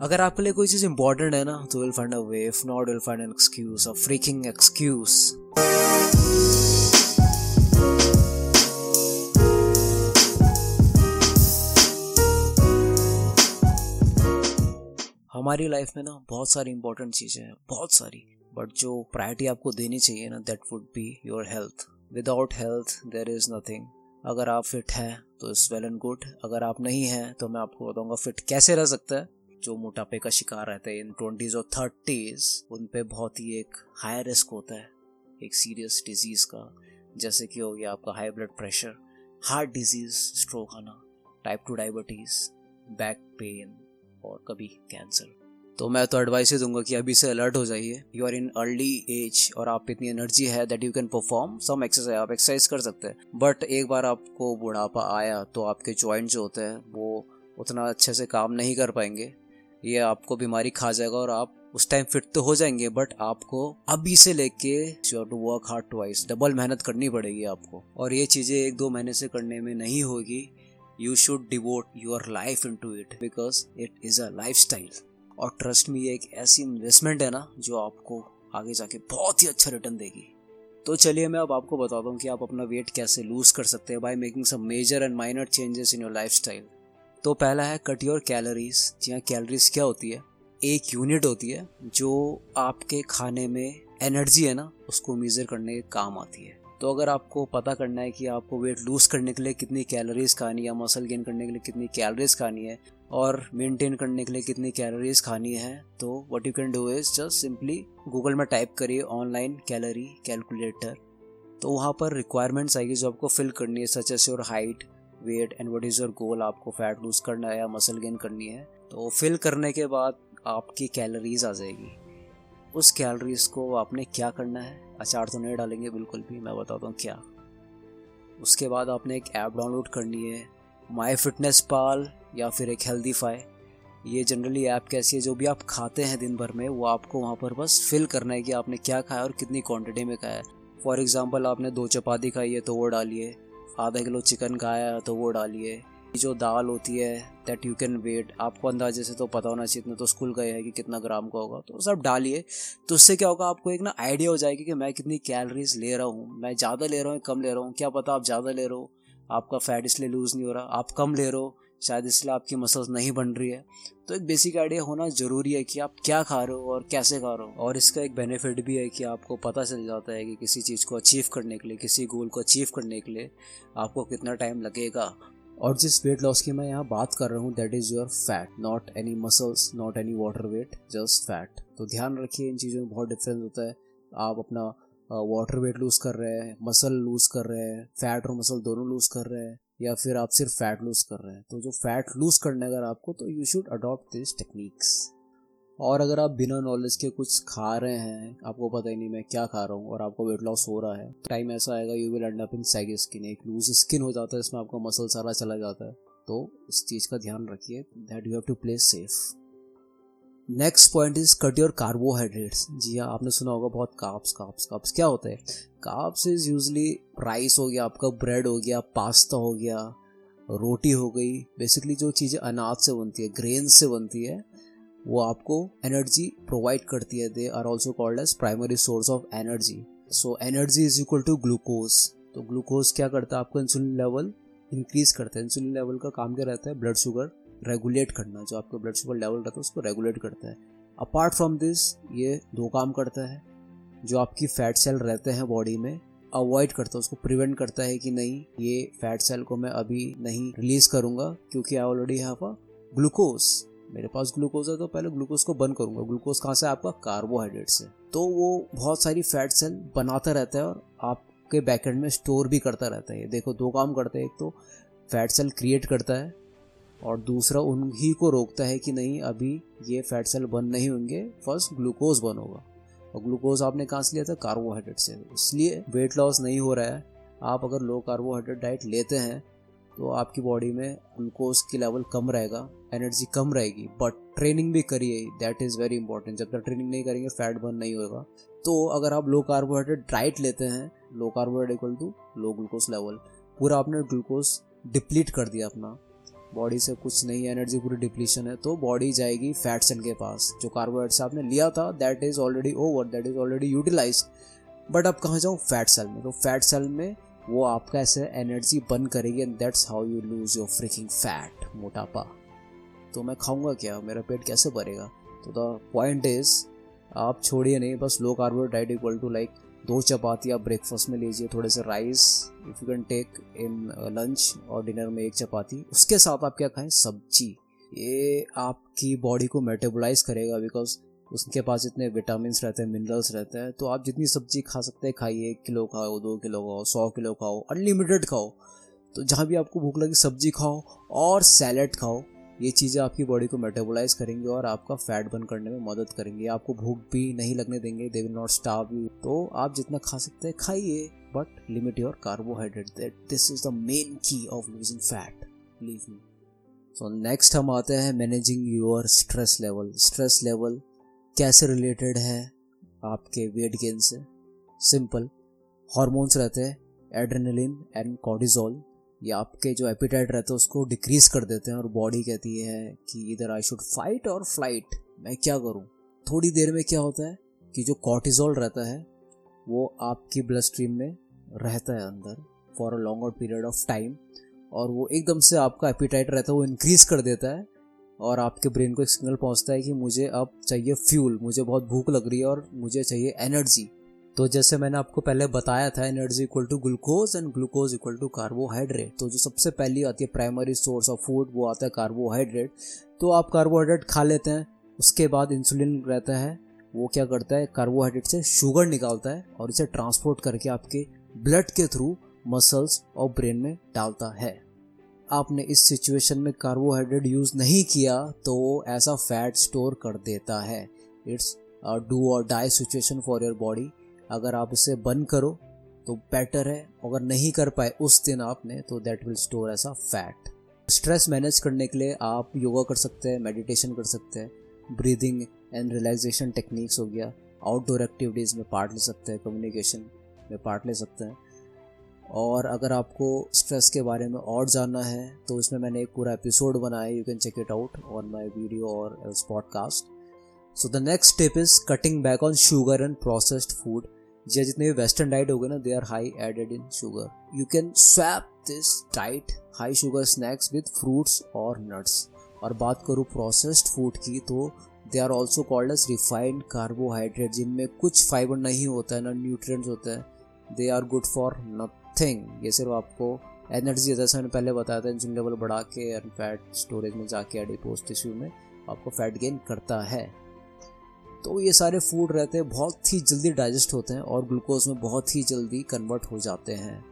अगर आपके लिए कोई चीज़ इंपॉर्टेंट है ना तो will find a way if not will find an excuse a freaking excuse हमारी लाइफ में ना बहुत सारी इंपॉर्टेंट चीज़ें हैं, बहुत सारी. बट जो प्रायोरिटी आपको देनी चाहिए ना that would be your health without health there is nothing अगर आप फिट हैं तो इट्स वेल एंड गुड अगर आप नहीं हैं तो मैं आपको बताऊँगा फिट कैसे रह सकता है. जो मोटापे का शिकार रहते हैं, इन ट्वेंटीज और थर्टीज, उन पे बहुत ही एक हाई रिस्क होता है, एक सीरियस डिज़ीज़ का। जैसे कि हो गया आपका high blood pressure heart disease stroke आना type two diabetes back pain और कभी कैंसर तो मैं तो एडवाइस ही दूँगा कि अभी से अलर्ट हो जाइए। You are in early age और आप इतनी एनर्जी है that you can perform some exercise आप एक्सरसाइज कर सकते हैं। बट एक बार आपको बुढ़ापा आया तो आपके जॉइंट जो होते हैं, वो उतना अच्छे से काम नहीं कर पाएँगे। ये आपको बीमारी खा जाएगा और आप उस टाइम फिट तो हो जाएँगे बट आपको अभी से लेके to work hard twice double मेहनत करनी पड़ेगी आपको। और ये चीज़ें एक दो महीने से करने में नहीं होगी। You should devote your life in to it because it is a life style और ट्रस्ट में ये एक ऐसी इन्वेस्टमेंट है ना जो आपको आगे जाके बहुत ही अच्छा रिटर्न देगी। तो चलिए मैं अब आपको बताता हूँ कि आप अपना वेट कैसे लूज कर सकते हैं by making some major and minor changes in your life style तो पहला है कट योर कैलोरीज जी हाँ कैलोरीज क्या होती है? एक यूनिट होती है जो आपके खाने में एनर्जी है ना, उसको मेजर करने के काम आती है। तो अगर आपको पता करना है कि आपको वेट लूज करने के लिए कितनी कैलोरीज खानी है मसल गेन करने के लिए कितनी कैलोरीज खानी है, और मेंटेन करने के लिए कितनी कैलोरीज खानी है तो what you can do is just simply Google में टाइप करिए ऑनलाइन कैलोरी कैलकुलेटर तो वहाँ पर रिक्वायरमेंट्स आएगी जो आपको फिल करनी है such as your height weight and what is your goal आपको फैट लूज करना है या मसल गेन करनी है तो फिल करने के बाद आपकी कैलोरीज आ जाएगी। उस कैलोरीज को आपने क्या करना है? अचार तो नहीं डालेंगे बिल्कुल भी, मैं बताता हूँ क्या। उसके बाद आपने एक ऐप डाउनलोड करनी है माई फिटनेस पाल या फिर एक हेल्दी फाई ये जनरली ऐप कैसी है? जो भी आप खाते हैं दिन भर में, वो आपको वहाँ पर बस फिल करना है कि आपने क्या खाया और कितनी क्वांटिटी में खाया है। फॉर एग्ज़ाम्पल आपने दो चपाती खाई है तो वो डालिए। आधा किलो चिकन का है तो वो डालिए। जो दाल होती है दैट यू कैन वेट आपको अंदाजे से तो पता होना चाहिए, इतना तो स्कूल गए हैं कि कितना ग्राम का होगा। तो सब डालिए। तो उससे क्या होगा, आपको एक ना आइडिया हो जाएगी कि मैं कितनी कैलोरीज ले रहा हूँ। मैं ज़्यादा ले रहा हूँ कम ले रहा हूँ? क्या पता आप ज़्यादा ले रहे हो? आपका फैट इसलिए लूज़ नहीं हो रहा। आप कम ले रहे हो शायद इसलिए आपकी मसल्स नहीं बन रही है। तो एक बेसिक आइडिया होना ज़रूरी है कि आप क्या खा रहे हो और कैसे खा रहे हो। और इसका एक बेनिफिट भी है कि आपको पता चल जाता है कि किसी चीज़ को अचीव करने के लिए, किसी गोल को अचीव करने के लिए आपको कितना टाइम लगेगा। और जिस वेट लॉस की मैं यहाँ बात कर रहा हूँ that is your fat not any muscles not any water weight just fat तो ध्यान रखिए, इन चीज़ों में बहुत डिफरेंस होता है। आप अपना वाटर वेट लूज कर रहे हैं मसल लूज कर रहे हैं फैट और मसल दोनों लूज कर रहे हैं। या फिर आप सिर्फ़ फैट लूज कर रहे हैं। तो जो फैट लूज करना अगर आपको तो you should adopt this techniques और अगर आप बिना नॉलेज के कुछ खा रहे हैं, आपको पता ही नहीं मैं क्या खा रहा हूँ और आपको वेट लॉस हो रहा है टाइम ऐसा आएगा you will end up in sag skin एक लूज स्किन हो जाता है, इसमें आपका मसल सारा चला जाता है। तो इस चीज़ का ध्यान रखिए that you have to play safe next point is cut your carbohydrates जी हाँ आपने सुना होगा बहुत काप्स काप्स काप्स क्या होता है? काप्स इज़ यूजली राइस हो गया, आपका ब्रेड हो गया पास्ता हो गया, रोटी हो गई. बेसिकली जो चीज़ें अनाज से बनती है ग्रेन से बनती है, वो आपको एनर्जी प्रोवाइड करती है. They are also called as primary source of energy so energy is equal to glucose तो ग्लूकोज क्या करता है? आपका इंसुलिन लेवल इंक्रीज करता है. इंसुलिन लेवल का काम क्या रहता है? ब्लड शुगर रेगुलेट करना जो आपका ब्लड शुगर लेवल रहता है, उसको रेगुलेट करता है। अपार्ट फ्रॉम दिस ये दो काम करता है। जो आपकी फैट सेल रहते हैं बॉडी में अवॉइड करता है। उसको प्रिवेंट करता है कि नहीं, ये फैट सेल को मैं अभी नहीं रिलीज़ करूँगा, क्योंकि I already have a glucose मेरे पास ग्लूकोज है तो पहले ग्लूकोज को बंद करूँगा। ग्लूकोज कहाँ से आपका कार्बोहाइड्रेट से। तो वो बहुत सारी फैट सेल बनाता रहता है और आपके बैकेंड में स्टोर भी करता रहता है। देखो, दो काम करते हैं। एक तो फैट सेल क्रिएट करता है। और दूसरा उन्हीं को रोकता है कि नहीं, अभी ये फैट सेल बंद नहीं होंगे। फ़र्स्ट ग्लूकोज बन होगा। और ग्लूकोज आपने कहाँ से लिया था? कार्बोहाइड्रेट से। इसलिए वेट लॉस नहीं हो रहा है। आप अगर लो कार्बोहाइड्रेट डाइट लेते हैं तो आपकी बॉडी में ग्लूकोज की लेवल कम रहेगा एनर्जी कम रहेगी। बट ट्रेनिंग भी करिए दैट इज़ वेरी इंपॉर्टेंट जब तक ट्रेनिंग नहीं करेंगे फैट बर्न नहीं होगा। तो अगर आप लो कार्बोहाइड्रेट डाइट लेते हैं low carbohydrate equal to low glucose level पूरा आपने ग्लूकोज डिप्लीट कर दिया अपना। बॉडी से कुछ नहीं एनर्जी पूरी डिप्लीशन है तो बॉडी जाएगी फैट सेल के पास। जो कार्बोहाइड्रेट्स आपने लिया था that is already over that is already utilize but अब कहाँ जाऊँ? फैट सेल में। तो फैट सेल में वो आपका ऐसे एनर्जी बर्न करेगी and that's how you lose your fricking fat मोटापा। तो मैं खाऊँगा क्या? मेरा पेट कैसे भरेगा? तो द पॉइंट इज़ आप छोड़िए नहीं, बस low carbohydrate equal to like दो चपाती आप ब्रेकफास्ट में लीजिए, थोड़े से rice if you can take in lunch और डिनर में एक चपाती। उसके साथ आप क्या खाएँ? सब्ज़ी। ये आपकी बॉडी को मेटाबोलाइज करेगा बिकॉज़ उसके पास इतने विटामिन रहते हैं मिनरल्स रहते हैं तो आप जितनी सब्ज़ी खा सकते हैं, खाइए, एक किलो खाओ, दो किलो खाओ, सौ किलो खाओ अनलिमिटेड खाओ। तो जहाँ भी आपको भूख लगी, सब्ज़ी खाओ और सैलड खाओ। ये चीज़ें आपकी बॉडी को मेटाबोलाइज करेंगी और आपका फैट बर्न करने में मदद करेंगे। आपको भूख भी नहीं लगने देंगे they will not starve you तो आप जितना खा सकते हैं, खाइए but limit your carbohydrate that this is the main key of losing fat leave me so next हम आते हैं managing your stress level stress level कैसे रिलेटेड है आपके वेट गेन से? सिंपल हॉर्मोन्स रहते हैं एड्रेनलिन एंड कॉर्टिजोल ये आपके जो एपिटाइट रहते हैं उसको डिक्रीज कर देते हैं और बॉडी कहती है कि इधर आई शुड फाइट और फ़्लाइट मैं क्या करूँ? थोड़ी देर में क्या होता है कि जो कॉर्टिजोल रहता है, वो आपकी ब्लड स्ट्रीम में रहता है अंदर for a longer period of time और वो एकदम से आपका एपिटाइट रहता है, वो इंक्रीज कर देता है और आपके ब्रेन को एक सिग्नल पहुँचता है कि मुझे अब चाहिए फ्यूल मुझे बहुत भूख लग रही है और मुझे चाहिए एनर्जी तो जैसे मैंने आपको पहले बताया था energy equal to glucose and glucose equal to carbohydrate तो जो सबसे पहली आती है प्राइमरी सोर्स ऑफ़ फ़ूड वो आता है कार्बोहाइड्रेट तो आप कार्बोहाइड्रेट खा लेते हैं, उसके बाद इंसुलिन रहता है, वो क्या करता है कार्बोहाइड्रेट से शुगर निकालता है और इसे ट्रांसपोर्ट करके आपके ब्लड के थ्रू मसल्स और ब्रेन में डालता है। आपने इस सिचुएशन में कार्बोहाइड्रेट यूज़ नहीं किया तो ऐसा फैट स्टोर कर देता है। It's do or die situation for your body अगर आप इसे बंद करो तो बेटर है। अगर नहीं कर पाए उस दिन आपने तो that will store as a fat stress manage करने के लिए आप योगा कर सकते हैं मेडिटेशन कर सकते हैं। ब्रीदिंग एंड रिलैक्सेशन टेक्निक्स हो गया। आउटडोर एक्टिविटीज़ में पार्ट ले सकते हैं कम्युनिकेशन में पार्ट ले सकते हैं। और अगर आपको स्ट्रेस के बारे में और जानना है तो इसमें मैंने एक पूरा एपिसोड बनाया you can check it out on my video और podcast so the next step is cutting back on sugar and processed food जी जितने भी वेस्टर्न डाइट हो गए ना they are high added in sugar you can swap this diet high sugar snacks with fruits और nuts और बात करूँ processed food की तो they are also called as refined carbohydrate जिनमें कुछ फाइबर नहीं होता है, ना न्यूट्रिएंट्स होते हैं. They are good for nothing ये सिर्फ़ आपको एनर्जी जैसे मैंने पहले बताया था इंसुलिन लेवल बढ़ा के एंड फैट स्टोरेज में जाके एडिपोज टिश्यू में आपको फैट गेन करता है. तो ये सारे फ़ूड रहते हैं, बहुत ही जल्दी डाइजेस्ट होते हैं और ग्लूकोज में बहुत ही जल्दी कन्वर्ट हो जाते हैं।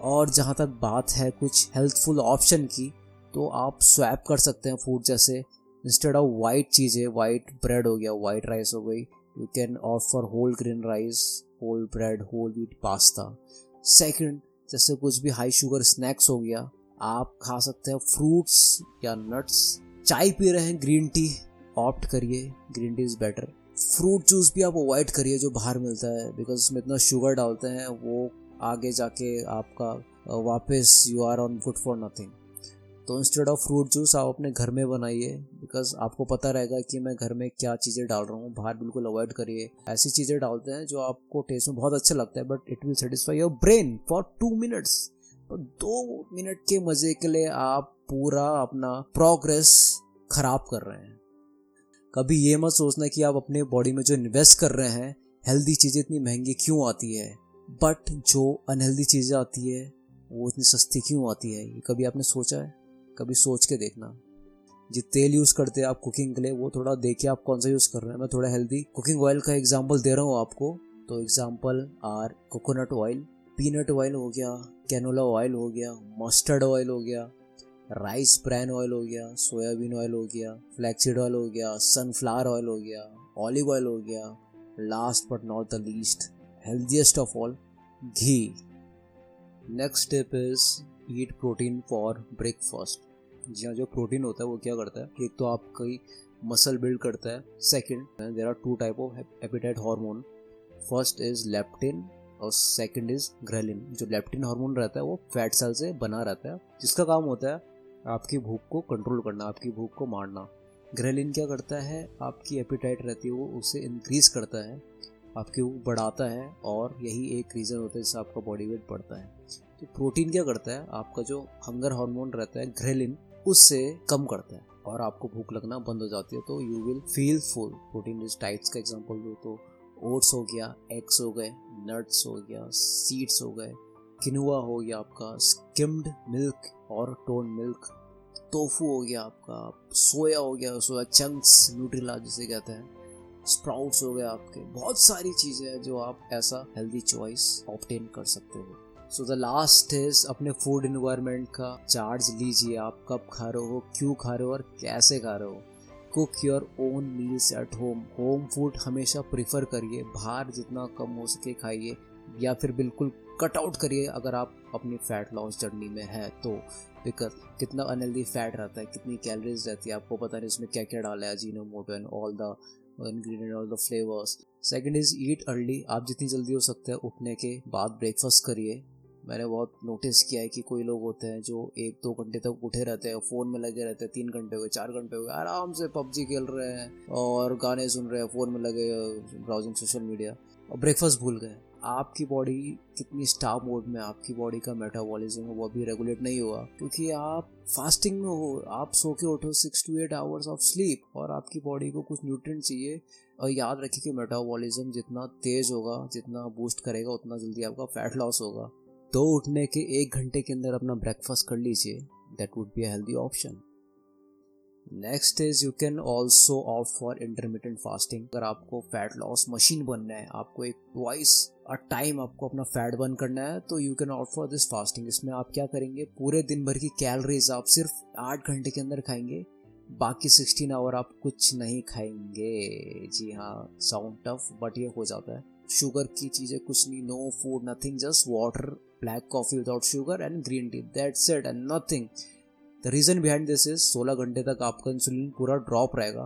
और जहाँ तक बात है कुछ हेल्थफुल ऑप्शन की तो आप स्वैप कर सकते हैं फ़ूड जैसे इंस्टेड ऑफ़ वाइट चीज़ें वाइट ब्रेड हो गया वाइट राइस हो गई you can offer whole green rice whole bread whole wheat pasta second जैसे कुछ भी हाई शुगर स्नैक्स हो गया, आप खा सकते हैं फ्रूट्स या नट्स चाय पी रहे हैं ग्रीन टी ऑप्ट करिए green tea is better fruit juice भी आप अवॉइड करिए जो बाहर मिलता है बिकॉज़ उसमें इतना शुगर डालते हैं, वो आगे जाके आपका वापस you are on good for nothing तो इंस्टेड ऑफ़ फ्रूट जूस आप अपने घर में बनाइए बिकॉज़ आपको पता रहेगा कि मैं घर में क्या चीज़ें डाल रहा हूँ, बाहर बिल्कुल अवॉइड करिए. ऐसी चीज़ें डालते हैं जो आपको टेस्ट में बहुत अच्छा लगता है but it will satisfy your brain for two minutes पर दो मिनट के मज़े के लिए आप पूरा अपना प्रोग्रेस खराब कर रहे हैं. कभी ये मत सोचना कि आप अपने बॉडी में जो इन्वेस्ट कर रहे हैं हेल्दी चीज़ें इतनी महँगी क्यों आती है? बट जो अनहेल्दी चीज़ें आती है, वो इतनी सस्ती क्यों आती है? ये कभी आपने सोचा है? कभी सोच के देखना। जो तेल यूज़ करते हैं आप कुकिंग के लिए, वो थोड़ा देखिए आप कौन सा यूज़ कर रहे हैं? मैं थोड़ा हेल्दी कुकिंग ऑयल का एग्ज़ाम्पल दे रहा हूँ आपको। तो example are coconut oil peanut oil हो गया कैनोला ऑयल हो गया मस्टर्ड ऑयल हो गया राइस ब्रैन ऑयल हो गया सोयाबीन ऑयल हो गया फ्लैक्सीड ऑयल हो गया सनफ्लावर ऑयल हो गया ऑलिव ऑयल हो गया last but not the least healthiest of all ghee next step is eat protein for breakfast जी हाँ जो प्रोटीन होता है, वो क्या करता है? एक तो आपकी मसल बिल्ड करता है second there are two type of appetite hormone first is leptin और सेकंड इज़ ग्रेलिन जो लेप्टिन हार्मोन रहता है, वो फैट सेल से बना रहता है। जिसका काम होता है आपकी भूख को कंट्रोल करना, आपकी भूख को मारना। ग्रेलिन क्या करता है? आपकी एपिटाइट रहती है, वो उसे इंक्रीज करता है, आपकी भूख बढ़ाता है और यही एक रीज़न होता है जिससे आपका बॉडी वेट बढ़ता है। तो प्रोटीन क्या करता है? आपका जो हंगर हार्मोन रहता है ग्रेलिन उससे कम करता है और आपको भूख लगना बंद हो जाती है तो you will feel full protein rich types का एग्ज़ाम्पल दो तो ओट्स हो गया एग्स हो गए नट्स हो गया सीड्स हो गए। किनुआ हो गया आपका स्किम्ड मिल्क और टोन मिल्क टोफू हो गया आपका सोया हो गया सोया चंक्स न्यूट्रीला जिसे कहते हैं स्प्राउट्स हो गए आपके, बहुत सारी चीज़ें हैं जो आप ऐसा हेल्दी चॉइस ऑप्टेन कर सकते हो। सो द लास्ट इज़ अपने फ़ूड इन्वायरमेंट का चार्ज लीजिए आप, कब खा रहे हो, क्यों खा रहे हो और कैसे खा रहे हो। Cook your own meals at home home food हमेशा प्रिफर करिए, बाहर जितना कम हो सके खाइए, या फिर बिल्कुल कट आउट करिए। अगर आप अपनी फैट लॉस जर्नी में है तो बिकॉज़ कितना अनहेल्दी फैट रहता है, कितनी कैलोरीज रहती है, आपको पता नहीं उसमें क्या क्या डाला है जीनो मोटो and all the ingredient all the flavours second is eat early आप जितनी जल्दी हो सकते हैं, उठने के बाद ब्रेकफास्ट करिए। मैंने बहुत नोटिस किया है कि कोई लोग होते हैं जो एक दो घंटे तक उठे रहते हैं फ़ोन में लगे रहते हैं, तीन घंटे हो गए, चार घंटे हो गए, आराम से पबजी खेल रहे हैं और गाने सुन रहे हैं फ़ोन में लगे ब्राउजिंग सोशल मीडिया और ब्रेकफास्ट भूल गए। आपकी बॉडी कितनी स्टाफ मोड में आपकी बॉडी का मेटाबॉलिज्म है, वो अभी रेगुलेट नहीं हुआ, क्योंकि आप फास्टिंग में हो, आप सो के उठो six to eight hours of sleep और आपकी बॉडी को कुछ न्यूट्रिएंट चाहिए। और याद रखिए कि मेटाबॉलिज्म जितना तेज होगा, जितना बूस्ट करेगा, उतना जल्दी आपका फैट लॉस होगा। तो उठने के एक घंटे के अंदर अपना ब्रेकफास्ट कर लीजिए that would be a healthy option next is you can also opt for intermittent fasting अगर आपको फैट लॉस मशीन बनना है, आपको एक ट्वाइस अ टाइम आपको अपना फैट बर्न करना है तो you can opt for this fasting इसमें आप क्या करेंगे? पूरे दिन भर की कैलोरीज आप सिर्फ़ आठ घंटे के अंदर खाएँगे, बाकी सिक्सटीन आवर आप कुछ नहीं खाएँगे। जी हाँ साउंड टफ बट ये हो जाता है। शुगर की चीज़ें कुछ नहीं no food nothing just water black coffee without sugar and green tea that's it and nothing the reason behind this is 16 घंटे तक आपका इंसुलिन पूरा ड्रॉप रहेगा।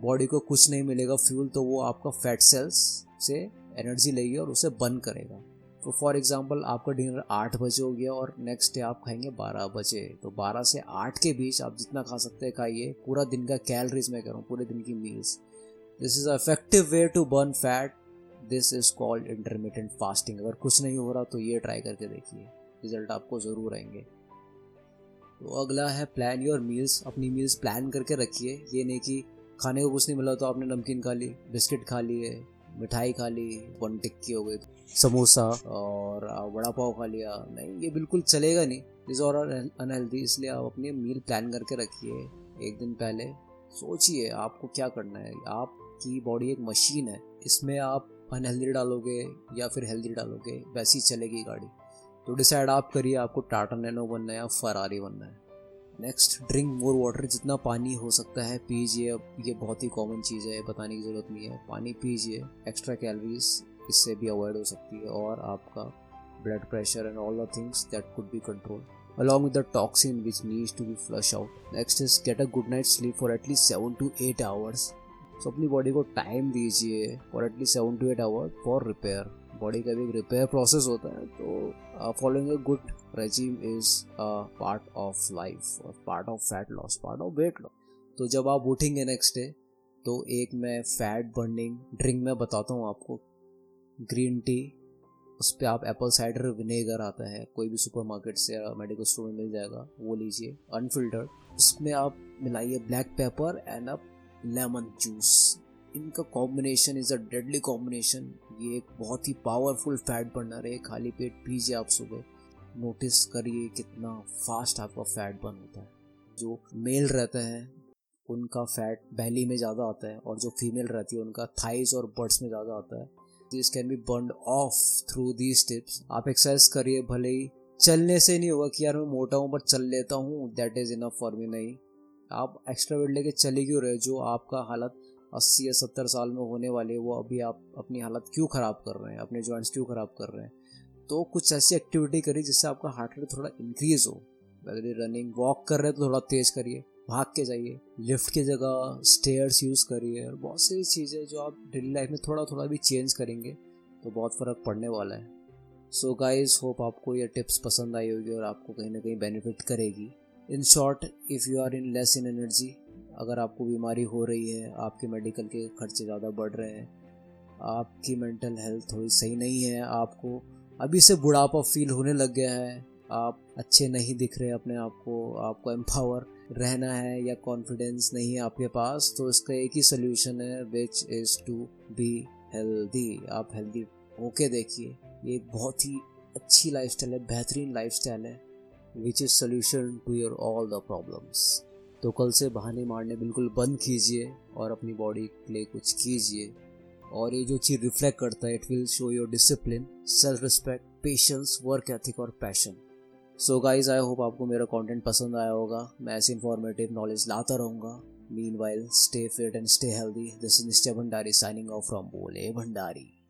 बॉडी को कुछ नहीं मिलेगा फ्यूल तो वो आपका फैट सेल्स से एनर्जी लेगी और उसे बर्न करेगा। तो फॉर एग्ज़ाम्पल आपका डिनर आठ बजे हो गया और नेक्स्ट डे आप खाएँगे बारह बजे। तो बारह से आठ के बीच आप जितना खा सकते हैं, खाइए। पूरा दिन का कैलरीज मैं कह रहा हूँ, पूरे दिन की meals this is effective way to burn fat this is called intermittent fasting अगर कुछ नहीं हो रहा तो ये ट्राई करके देखिए। रिज़ल्ट आपको ज़रूर आएँगे। तो अगला है प्लान योर मील्स अपनी मील्स प्लान करके रखिए। ये नहीं कि खाने को कुछ नहीं मिला तो आपने नमकीन खा ली, बिस्किट खा लिए मिठाई खा ली वन टिक्की हो गई, समोसा और वड़ा पाव खा लिया। नहीं, ये बिल्कुल चलेगा नहीं। दिस और अनहेल्दी इसलिए आप अपनी मील प्लान करके रखिए एक दिन पहले। सोचिए आपको क्या करना है। आपकी बॉडी एक मशीन है। इसमें आप अनहेल्दी डालोगे या फिर हेल्दी डालोगे, वैसी चलेगी गाड़ी। तो डिसाइड आप करिए, आपको टाटा नैनो बनना है या फरारी बनना है नेक्स्ट ड्रिंक मोर वाटर जितना पानी हो सकता है, पीजिए अब ये बहुत ही कॉमन चीज़ है, बताने की ज़रूरत नहीं है पानी पीजिए एक्स्ट्रा कैलोरीज इससे भी अवॉइड हो सकती है, और आपका blood pressure and all the things that could be control with the toxin which needs to be flushed out. Next is get a good night's sleep for at least 7 to 8 hours. So अपनी body को time दीजिए for at least seven to eight hour for repair body का भी एक repair process होता है तो following a good regime is a part of life part of fat loss part of weight loss तो जब आप उठेंगे नेक्स्ट डे तो एक मैं फैट बर्निंग ड्रिंक में बताता हूँ आपको. ग्रीन टी उस पर आप एप्पल साइडर विनेगर आता है, कोई भी सुपर मार्केट से मेडिकल स्टोर में मिल जाएगा, वो लीजिए अनफिल्टर्ड उसमें आप मिलाइए ब्लैक पेपर एंड आप लेमन जूस इनका combination is a deadly combination ये एक बहुत ही पावरफुल फैट बर्नर है। खाली पेट पीजिए आप सुबह। नोटिस करिए कितना फास्ट आपका फैट बर्न होता है। जो मेल रहता है, उनका फैट बैली में ज़्यादा आता है और जो फीमेल रहती है, उनका थाइज और बर्ड्स में ज़्यादा आता है। This can be burn off through these tips आप एक्सरसाइज करिए, भले ही चलने से नहीं होगा कि यार मैं मोटा हूँ बट चल लेता हूँ। That is enough for me नहीं। आप एक्स्ट्रा वेट लेके चले क्यों रहे जो आपका हालत अस्सी या सत्तर साल में होने वाले वो अभी आप अपनी हालत क्यों ख़राब कर रहे हैं? अपने जॉइंट्स क्यों ख़राब कर रहे हैं? तो कुछ ऐसी एक्टिविटी करिए जिससे आपका हार्ट रेट थोड़ा इंक्रीज हो। अगर रनिंग वॉक कर रहे हैं तो थोड़ा तेज़ करिए। भाग के जाइए। लिफ्ट की जगह स्टेयर्स यूज़ करिए और बहुत सारी चीज़ें जो आप डेली लाइफ में थोड़ा थोड़ा भी चेंज करेंगे तो बहुत फ़र्क पड़ने वाला है। सो गाइज़ होप आपको ये टिप्स पसंद आई होगी और आपको कहीं ना कहीं बेनिफिट करेगी। In short if you are in less in energy अगर आपको बीमारी हो रही है, आपके मेडिकल के खर्चे ज़्यादा बढ़ रहे हैं, आपकी मेंटल हेल्थ थोड़ी सही नहीं है, आपको अभी से बुढ़ापा फील होने लग गया है, आप अच्छे नहीं दिख रहे अपने आप को, आपको एम्पावर रहना है या कॉन्फिडेंस नहीं है आपके पास तो इसका एक ही सोल्यूशन है which is to be healthy आप हेल्दी होके देखिए, ये एक बहुत ही अच्छी लाइफ है, बेहतरीन लाइफ है which is solution to your all the problems तो कल से बहाने मारने बिल्कुल बंद कीजिए और अपनी बॉडी के लिए कुछ कीजिए। और ये जो चीज़ रिफ्लेक्ट करता है it will show your discipline self respect patience work ethic और passion so guys I hope आपको मेरा कंटेंट पसंद आया होगा। मैं ऐसे इन्फॉर्मेटिव नॉलेज लाता रहूँगा। Meanwhile stay fit and stay healthy this is Nishchay Bhandari signing of from बोले भंडारी